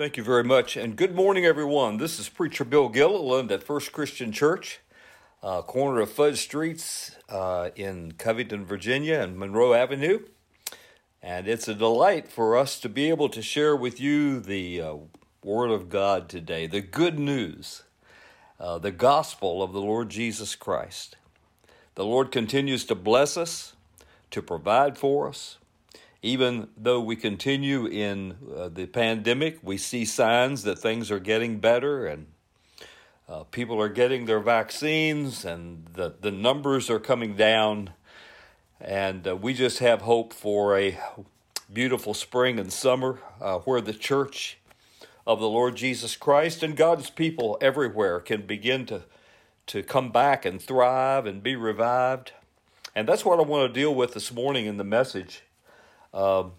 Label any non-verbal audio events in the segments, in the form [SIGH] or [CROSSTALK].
Thank you very much, and good morning, everyone. This is Preacher Bill Gilliland at First Christian Church, uh, corner of Fudge Streets uh, in Covington, Virginia, and Monroe Avenue. And it's a delight for us to be able to share with you the uh, Word of God today, the good news, uh, the gospel of the Lord Jesus Christ. The Lord continues to bless us, to provide for us, even though we continue in uh, the pandemic, we see signs that things are getting better and uh, people are getting their vaccines and the, the numbers are coming down. And uh, we just have hope for a beautiful spring and summer uh, where the church of the Lord Jesus Christ and God's people everywhere can begin to, to come back and thrive and be revived. And that's what I want to deal with this morning in the message um,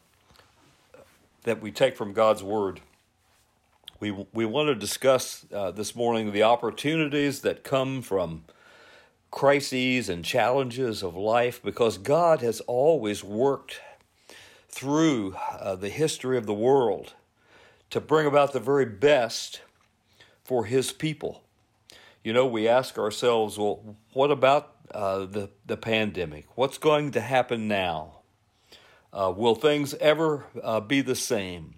that we take from God's Word. We, we want to discuss uh, this morning the opportunities that come from crises and challenges of life because God has always worked through uh, the history of the world to bring about the very best for His people. You know, we ask ourselves, well, what about uh, the, the pandemic? What's going to happen now? Uh, will things ever uh, be the same?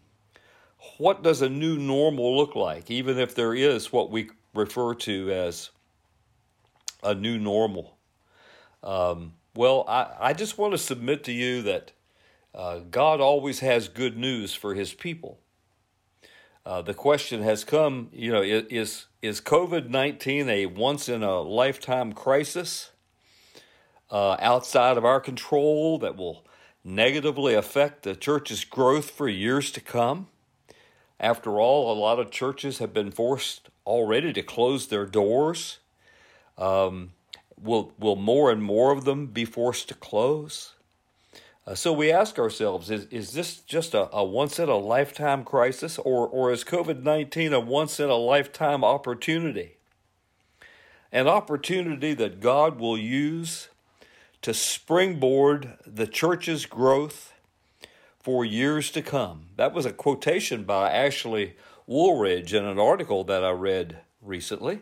What does a new normal look like, even if there is what we refer to as a new normal? Um, well, I, I just want to submit to you that uh, God always has good news for his people. Uh, the question has come, you know, is is COVID nineteen a once in a lifetime crisis uh, outside of our control that will negatively affect the church's growth for years to come. After all, a lot of churches have been forced already to close their doors. Um, will, will more and more of them be forced to close? Uh, so we ask ourselves is, is this just a, a once in a lifetime crisis, or, or is COVID 19 a once in a lifetime opportunity? An opportunity that God will use to springboard the church's growth for years to come. That was a quotation by Ashley Wooldridge in an article that I read recently.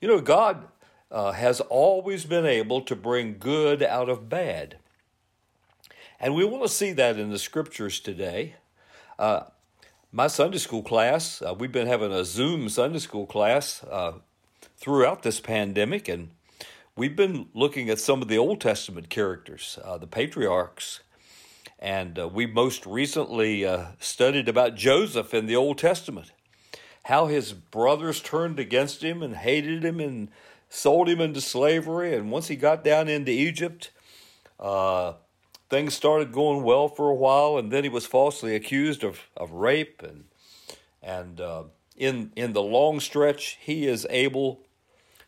You know, God uh, has always been able to bring good out of bad. And we want to see that in the scriptures today. Uh, my Sunday school class, uh, we've been having a Zoom Sunday school class uh, throughout this pandemic, and we've been looking at some of the Old Testament characters, uh, the patriarchs, and uh, we most recently uh, studied about Joseph in the Old Testament, how his brothers turned against him and hated him and sold him into slavery. And once he got down into Egypt, uh, things started going well for a while, and then he was falsely accused of, of rape and and uh, in in the long stretch, he is able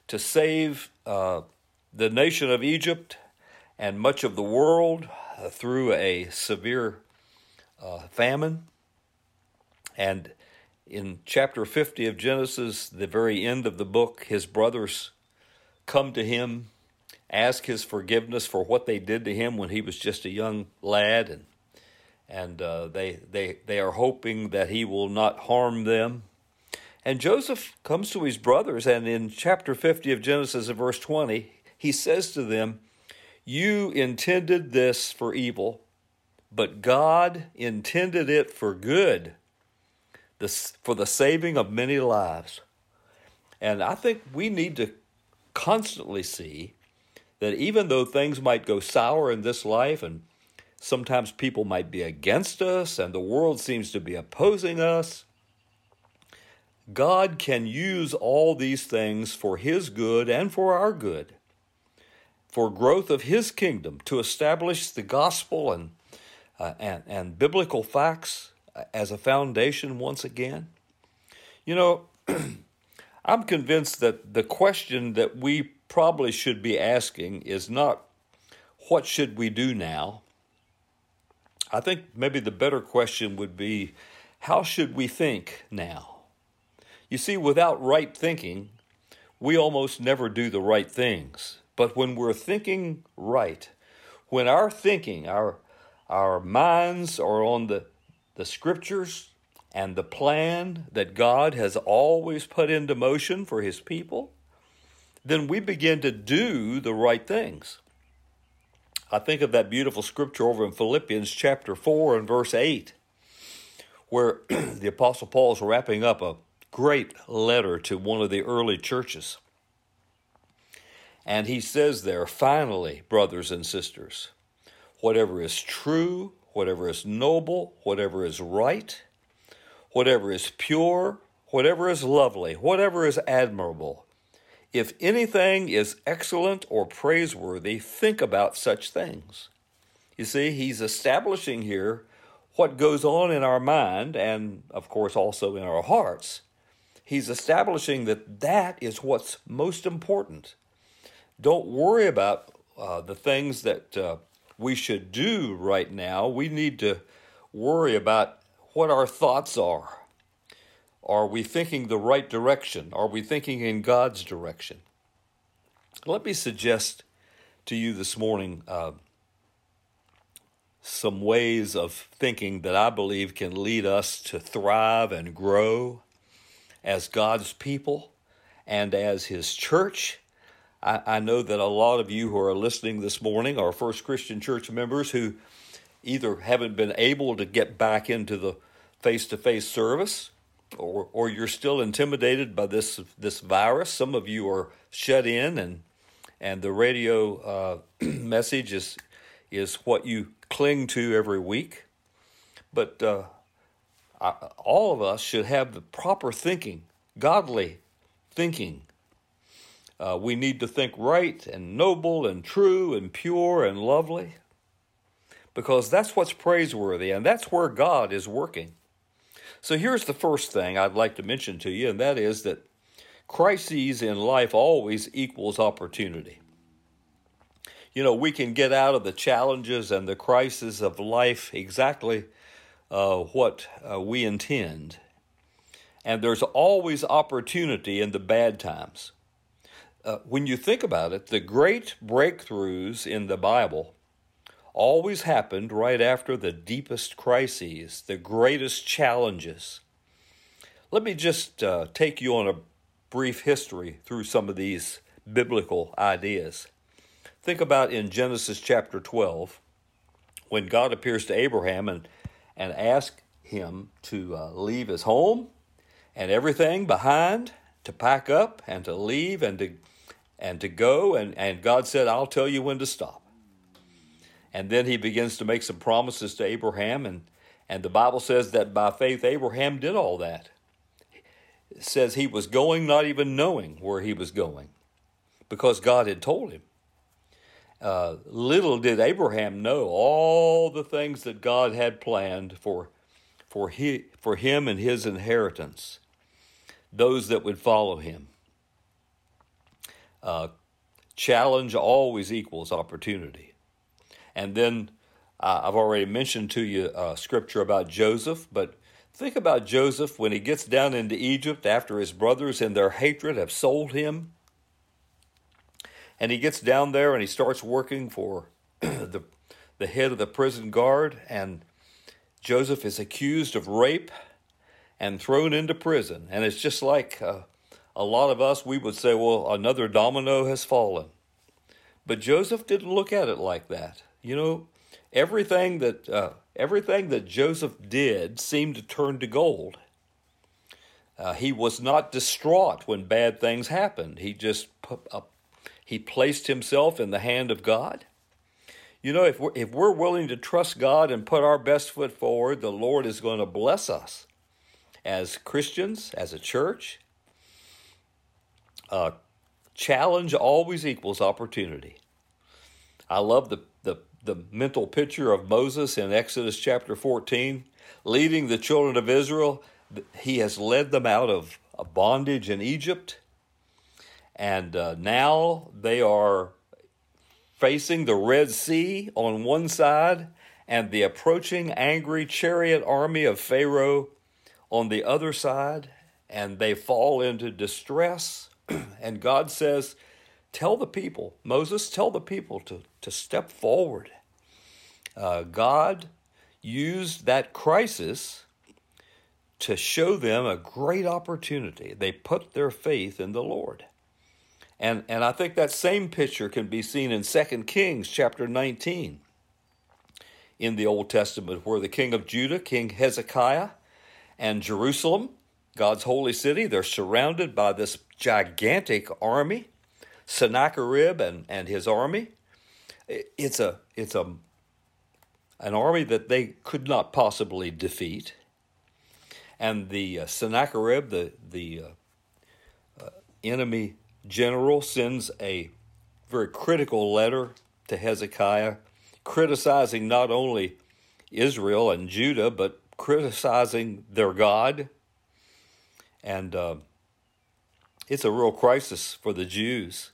to save uh, the nation of Egypt and much of the world through a severe uh, famine. And in chapter 50 of Genesis, the very end of the book, his brothers come to him, ask his forgiveness for what they did to him when he was just a young lad, and and uh, they they they are hoping that he will not harm them. And Joseph comes to his brothers, and in chapter 50 of Genesis, in verse 20, he says to them, You intended this for evil, but God intended it for good, for the saving of many lives. And I think we need to constantly see that even though things might go sour in this life and sometimes people might be against us and the world seems to be opposing us, God can use all these things for His good and for our good for growth of his kingdom, to establish the gospel and, uh, and, and biblical facts as a foundation once again? You know, [CLEARS THROAT] I'm convinced that the question that we probably should be asking is not what should we do now? I think maybe the better question would be how should we think now? You see, without right thinking, we almost never do the right things. But when we're thinking right, when our thinking, our, our minds are on the, the scriptures, and the plan that God has always put into motion for his people, then we begin to do the right things. I think of that beautiful scripture over in Philippians chapter 4 and verse 8, where [CLEARS THROAT] the Apostle Paul is wrapping up a great letter to one of the early churches. And he says there, finally, brothers and sisters, whatever is true, whatever is noble, whatever is right, whatever is pure, whatever is lovely, whatever is admirable, if anything is excellent or praiseworthy, think about such things. You see, he's establishing here what goes on in our mind and, of course, also in our hearts. He's establishing that that is what's most important. Don't worry about uh, the things that uh, we should do right now. We need to worry about what our thoughts are. Are we thinking the right direction? Are we thinking in God's direction? Let me suggest to you this morning uh, some ways of thinking that I believe can lead us to thrive and grow as God's people and as His church. I, I know that a lot of you who are listening this morning are First Christian Church members who either haven't been able to get back into the face to face service or, or you're still intimidated by this, this virus. Some of you are shut in and, and the radio uh, [CLEARS THROAT] message is, is what you cling to every week. But uh, I, all of us should have the proper thinking, godly thinking. Uh, we need to think right and noble and true and pure and lovely because that's what's praiseworthy and that's where God is working. So here's the first thing I'd like to mention to you, and that is that crises in life always equals opportunity. You know, we can get out of the challenges and the crises of life exactly uh, what uh, we intend. And there's always opportunity in the bad times. Uh, when you think about it, the great breakthroughs in the Bible always happened right after the deepest crises, the greatest challenges. Let me just uh, take you on a brief history through some of these biblical ideas. Think about in Genesis chapter 12, when God appears to Abraham and, and asks him to uh, leave his home and everything behind, to pack up and to leave and to, and to go. And, and God said, I'll tell you when to stop. And then he begins to make some promises to Abraham, and, and the Bible says that by faith Abraham did all that. It says he was going not even knowing where he was going because God had told him. Uh, little did Abraham know all the things that God had planned for, for, he, for him and his inheritance, those that would follow him. Uh, challenge always equals opportunity. And then uh, I've already mentioned to you uh, scripture about Joseph, but think about Joseph when he gets down into Egypt after his brothers in their hatred have sold him. And he gets down there and he starts working for [CLEARS THROAT] the, the head of the prison guard. And Joseph is accused of rape and thrown into prison. And it's just like uh, a lot of us, we would say, well, another domino has fallen. But Joseph didn't look at it like that. You know, everything that uh, everything that Joseph did seemed to turn to gold. Uh, he was not distraught when bad things happened. He just up, he placed himself in the hand of God. You know, if we're, if we're willing to trust God and put our best foot forward, the Lord is going to bless us as Christians, as a church. Uh, challenge always equals opportunity. I love the, the the mental picture of Moses in Exodus chapter 14, leading the children of Israel. He has led them out of bondage in Egypt, and uh, now they are facing the Red Sea on one side and the approaching angry chariot army of Pharaoh on the other side, and they fall into distress. [CLEARS THROAT] and God says, Tell the people, Moses, tell the people to, to step forward. Uh, God used that crisis to show them a great opportunity. They put their faith in the Lord. And, and I think that same picture can be seen in 2 Kings chapter 19 in the Old Testament, where the king of Judah, King Hezekiah, and Jerusalem, God's holy city, they're surrounded by this gigantic army, Sennacherib and, and his army. It's a it's a an army that they could not possibly defeat. And the uh, Sennacherib, the the uh, uh, enemy general, sends a very critical letter to Hezekiah, criticizing not only Israel and Judah, but criticizing their God. And uh, it's a real crisis for the Jews.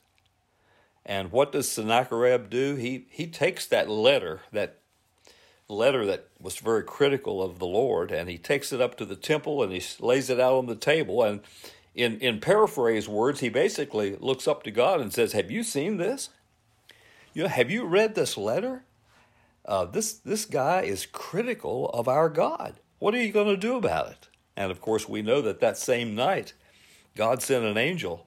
And what does Sennacherib do? He he takes that letter, that letter that was very critical of the Lord, and he takes it up to the temple and he lays it out on the table. And in, in paraphrase words, he basically looks up to God and says, Have you seen this? You know, have you read this letter? Uh, this, this guy is critical of our God. What are you going to do about it? And of course, we know that that same night, God sent an angel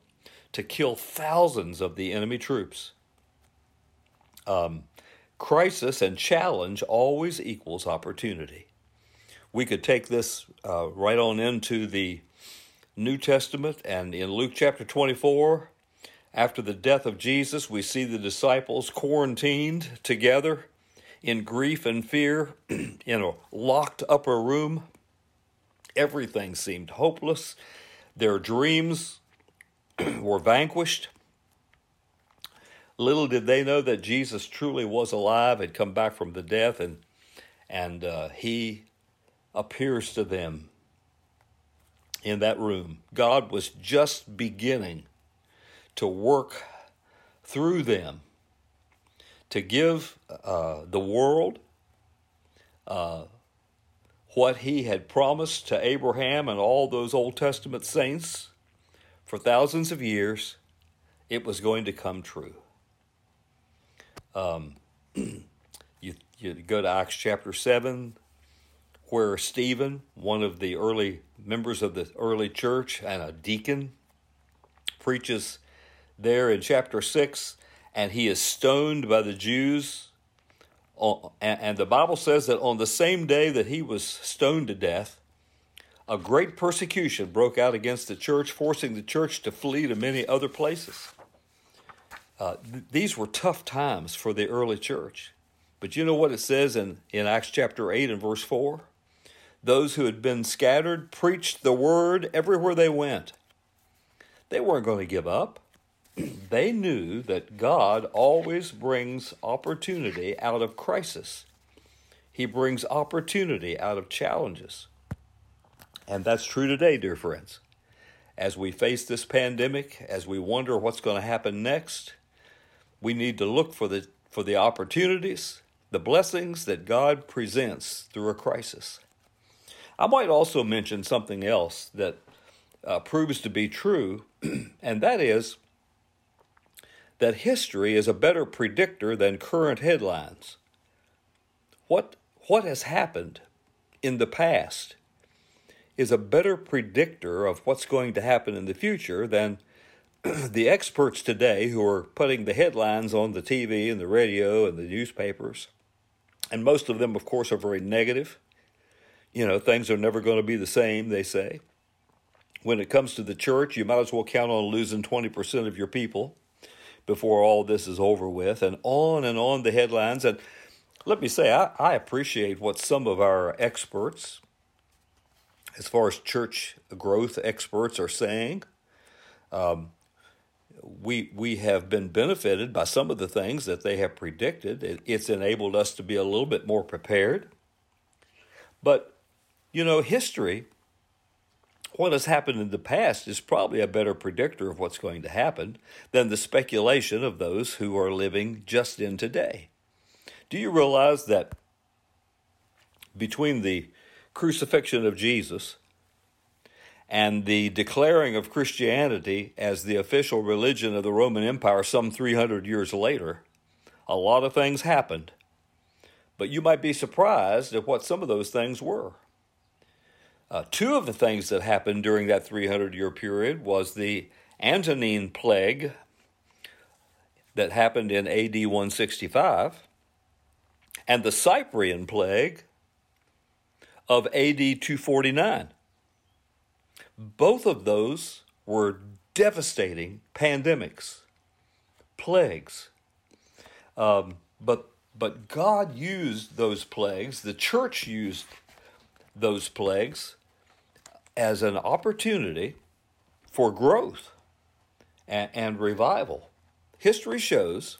to kill thousands of the enemy troops. Um, crisis and challenge always equals opportunity. We could take this uh, right on into the New Testament, and in Luke chapter 24, after the death of Jesus, we see the disciples quarantined together in grief and fear [CLEARS THROAT] in a locked upper room. Everything seemed hopeless. Their dreams [CLEARS THROAT] were vanquished. Little did they know that Jesus truly was alive, had come back from the death, and and uh, he appears to them in that room. God was just beginning to work through them to give uh, the world uh, what he had promised to Abraham and all those Old Testament saints for thousands of years. It was going to come true. Um, [CLEARS THROAT] you, you go to Acts chapter 7, where Stephen, one of the early members of the early church and a deacon, preaches there in chapter 6, and he is stoned by the Jews. And the Bible says that on the same day that he was stoned to death, a great persecution broke out against the church, forcing the church to flee to many other places. Uh, th- these were tough times for the early church. But you know what it says in, in Acts chapter 8 and verse 4? Those who had been scattered preached the word everywhere they went. They weren't going to give up. They knew that God always brings opportunity out of crisis. He brings opportunity out of challenges. And that's true today, dear friends. As we face this pandemic, as we wonder what's going to happen next, we need to look for the, for the opportunities, the blessings that God presents through a crisis. I might also mention something else that uh, proves to be true, [CLEARS THROAT] and that is that history is a better predictor than current headlines. What, what has happened in the past is a better predictor of what's going to happen in the future than [CLEARS THROAT] the experts today who are putting the headlines on the TV and the radio and the newspapers, and most of them, of course, are very negative. You know, things are never going to be the same, they say. When it comes to the church, you might as well count on losing 20% of your people before all this is over with, and on and on the headlines. And let me say, I, I appreciate what some of our experts, as far as church growth experts, are saying. Um, we we have been benefited by some of the things that they have predicted. It, it's enabled us to be a little bit more prepared. But you know, history, what has happened in the past is probably a better predictor of what's going to happen than the speculation of those who are living just in today. Do you realize that between the crucifixion of Jesus and the declaring of Christianity as the official religion of the Roman Empire some 300 years later, a lot of things happened. But you might be surprised at what some of those things were. Uh, two of the things that happened during that 300 year period was the Antonine plague that happened in AD 165 and the Cyprian plague of AD 249. Both of those were devastating pandemics, plagues. Um, but but God used those plagues, the church used those plagues as an opportunity for growth and, and revival. History shows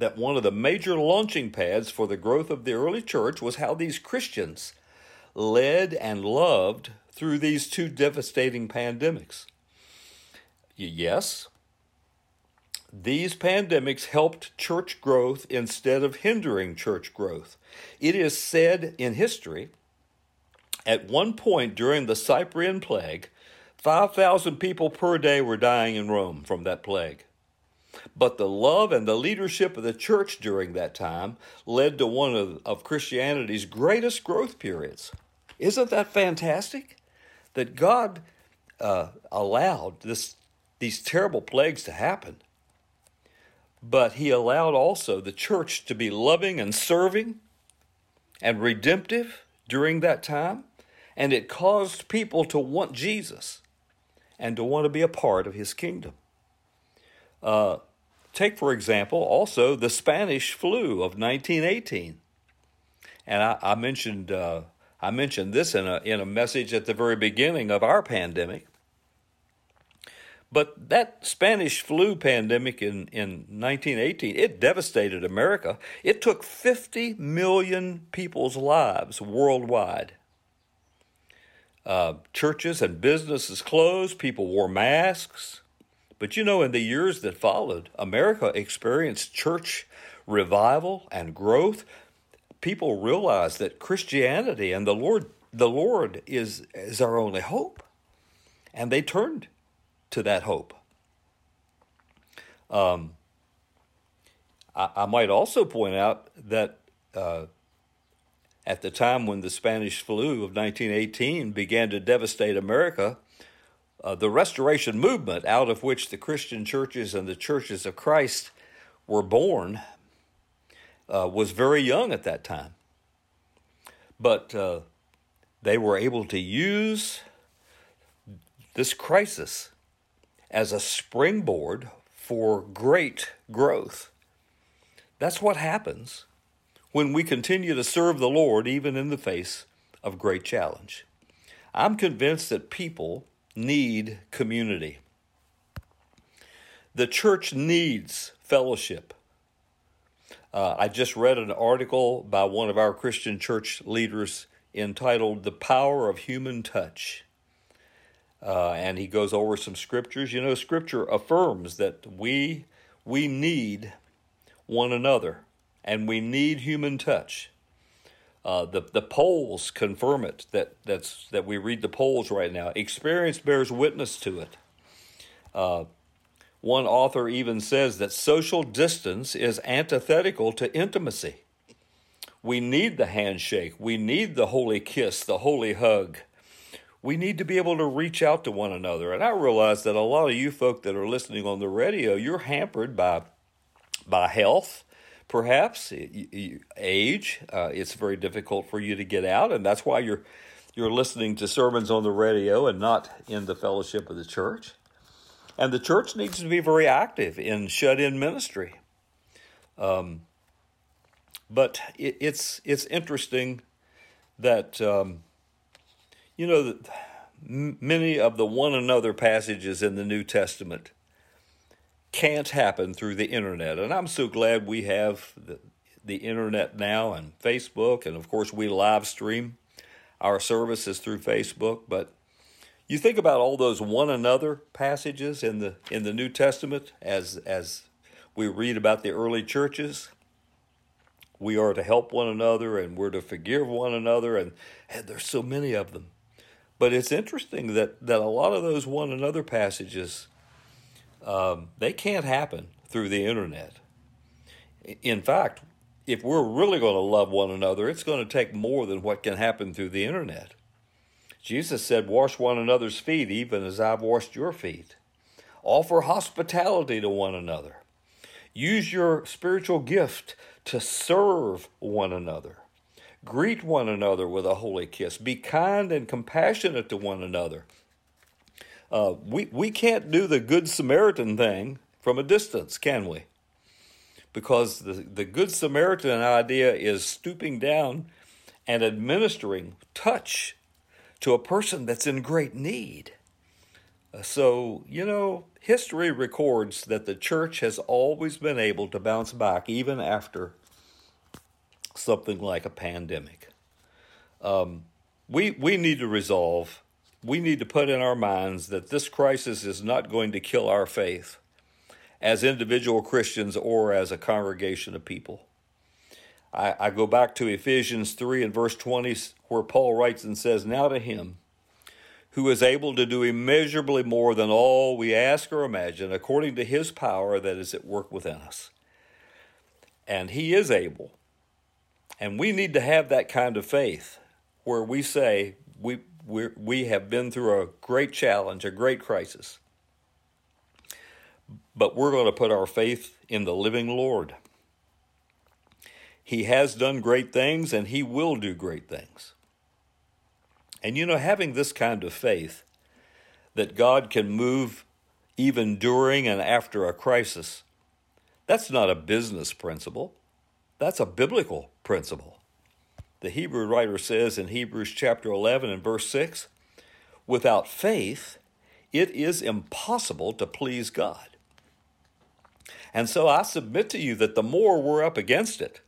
that one of the major launching pads for the growth of the early church was how these Christians led and loved through these two devastating pandemics. Yes, these pandemics helped church growth instead of hindering church growth. It is said in history, at one point during the Cyprian plague, 5,000 people per day were dying in Rome from that plague. But the love and the leadership of the church during that time led to one of, of Christianity's greatest growth periods. Isn't that fantastic? That God uh, allowed this, these terrible plagues to happen. But He allowed also the church to be loving and serving and redemptive during that time. And it caused people to want Jesus and to want to be a part of His kingdom. Uh, take, for example, also the Spanish flu of 1918. And I, I mentioned uh, I mentioned this in a in a message at the very beginning of our pandemic. But that Spanish flu pandemic in, in 1918, it devastated America. It took 50 million people's lives worldwide. Uh, churches and businesses closed, people wore masks. But you know, in the years that followed, America experienced church revival and growth. People realized that Christianity and the Lord, the Lord is, is our only hope. And they turned to that hope. Um, I, I, might also point out that uh, at the time when the Spanish flu of 1918 began to devastate America, uh, the Restoration movement, out of which the Christian churches and the churches of Christ were born, uh, was very young at that time. But uh, they were able to use this crisis as a springboard for great growth. That's what happens when we continue to serve the Lord, even in the face of great challenge. I'm convinced that people need community. The church needs fellowship. Uh, I just read an article by one of our Christian church leaders entitled The Power of Human Touch. Uh, and he goes over some scriptures. You know, scripture affirms that we, we need one another and we need human touch. Uh, the the polls confirm it that that's that we read the polls right now. Experience bears witness to it. Uh, one author even says that social distance is antithetical to intimacy. We need the handshake. We need the holy kiss, the holy hug. We need to be able to reach out to one another. And I realize that a lot of you folk that are listening on the radio, you're hampered by by health perhaps age. Uh, it's very difficult for you to get out, and that's why you're you're listening to sermons on the radio and not in the fellowship of the church. And the church needs to be very active in shut-in ministry. Um, but it, it's it's interesting that um, you know many of the one another passages in the New Testament can't happen through the internet. And I'm so glad we have the, the internet now and Facebook. And of course, we live stream our services through Facebook. But you think about all those one another passages in the in the New Testament as as we read about the early churches. We are to help one another and we're to forgive one another and, and there's so many of them. But it's interesting that, that a lot of those one another passages um, they can't happen through the internet. In fact, if we're really going to love one another, it's going to take more than what can happen through the internet. Jesus said, Wash one another's feet, even as I've washed your feet. Offer hospitality to one another. Use your spiritual gift to serve one another. Greet one another with a holy kiss. Be kind and compassionate to one another. Uh, we, we can't do the Good Samaritan thing from a distance, can we? Because the, the Good Samaritan idea is stooping down and administering touch to a person that's in great need. Uh, so, you know, history records that the church has always been able to bounce back even after something like a pandemic. Um, we, we need to resolve, we need to put in our minds that this crisis is not going to kill our faith as individual Christians or as a congregation of people. I, I go back to Ephesians 3 and verse 20, where Paul writes and says, Now to him who is able to do immeasurably more than all we ask or imagine, according to his power that is at work within us. And he is able. And we need to have that kind of faith where we say, we, we, we have been through a great challenge, a great crisis, but we're going to put our faith in the living Lord. He has done great things and he will do great things. And you know, having this kind of faith that God can move even during and after a crisis, that's not a business principle. That's a biblical principle. The Hebrew writer says in Hebrews chapter 11 and verse 6 without faith, it is impossible to please God. And so I submit to you that the more we're up against it,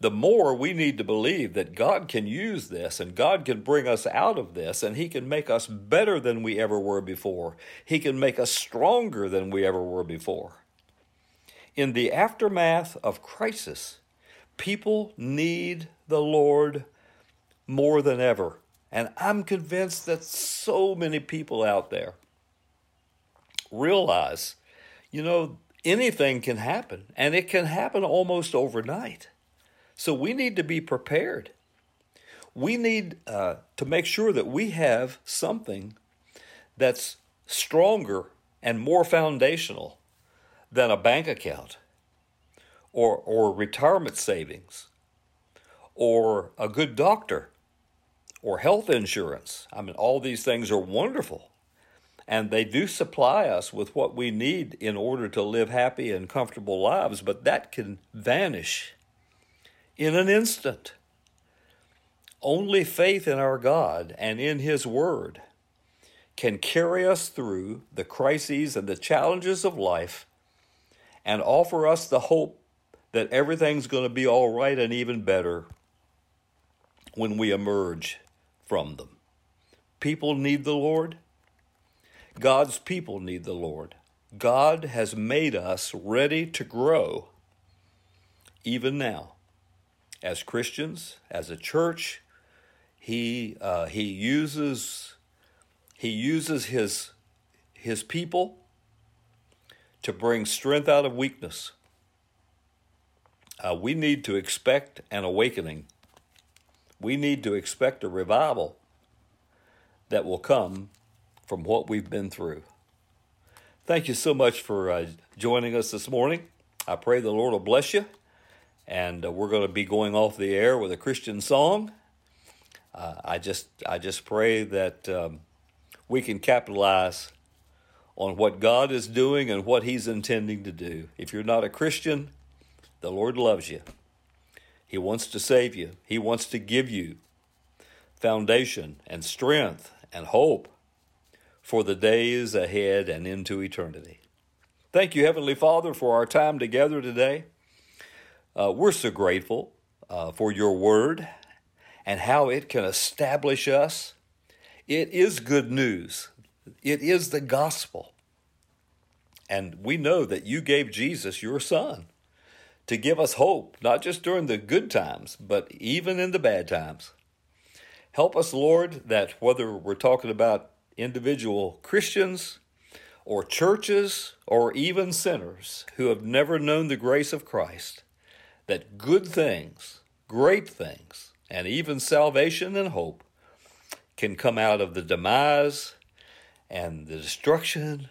the more we need to believe that God can use this and God can bring us out of this and He can make us better than we ever were before. He can make us stronger than we ever were before. In the aftermath of crisis, people need the Lord more than ever. And I'm convinced that so many people out there realize, you know, anything can happen, and it can happen almost overnight. So we need to be prepared. We need uh, to make sure that we have something that's stronger and more foundational than a bank account or, or retirement savings or a good doctor or health insurance. I mean, all these things are wonderful. And they do supply us with what we need in order to live happy and comfortable lives, but that can vanish in an instant. Only faith in our God and in His Word can carry us through the crises and the challenges of life and offer us the hope that everything's going to be all right and even better when we emerge from them. People need the Lord. God's people need the Lord. God has made us ready to grow even now. As Christians, as a church, he, uh, he uses, he uses his, his people to bring strength out of weakness. Uh, we need to expect an awakening. We need to expect a revival that will come from what we've been through. Thank you so much for uh, joining us this morning. I pray the Lord will bless you. And uh, we're going to be going off the air with a Christian song. Uh, I just I just pray that um, we can capitalize on what God is doing and what He's intending to do. If you're not a Christian, the Lord loves you. He wants to save you, He wants to give you foundation and strength and hope for the days ahead and into eternity. Thank you, Heavenly Father, for our time together today. Uh, we're so grateful uh, for your word and how it can establish us. It is good news it is the gospel. And we know that you gave Jesus, your son, to give us hope, not just during the good times, but even in the bad times. Help us, Lord, that whether we're talking about individual Christians or churches or even sinners who have never known the grace of Christ, that good things, great things, and even salvation and hope can come out of the demise and the destruction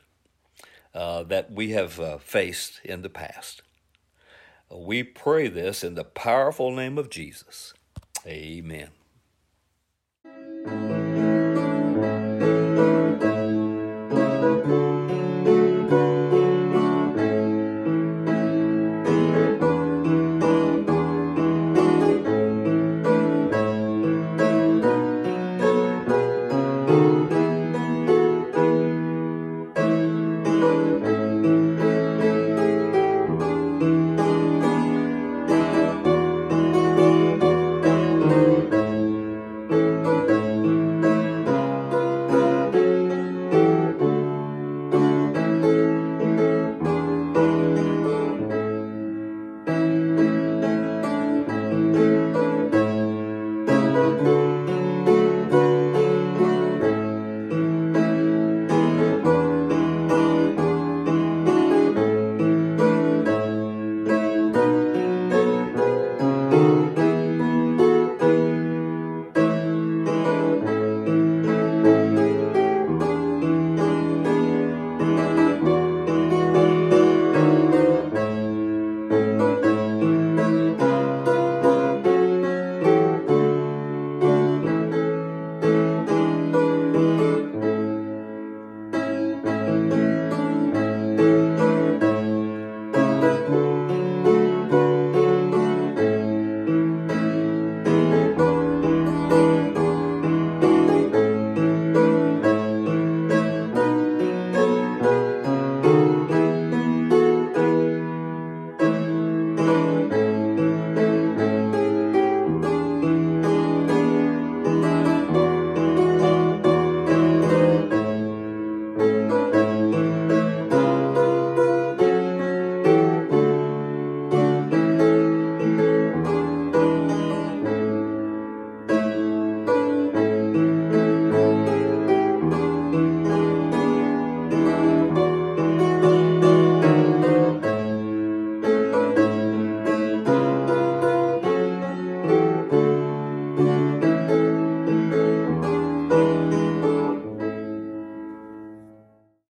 uh, that we have uh, faced in the past. We pray this in the powerful name of Jesus. Amen.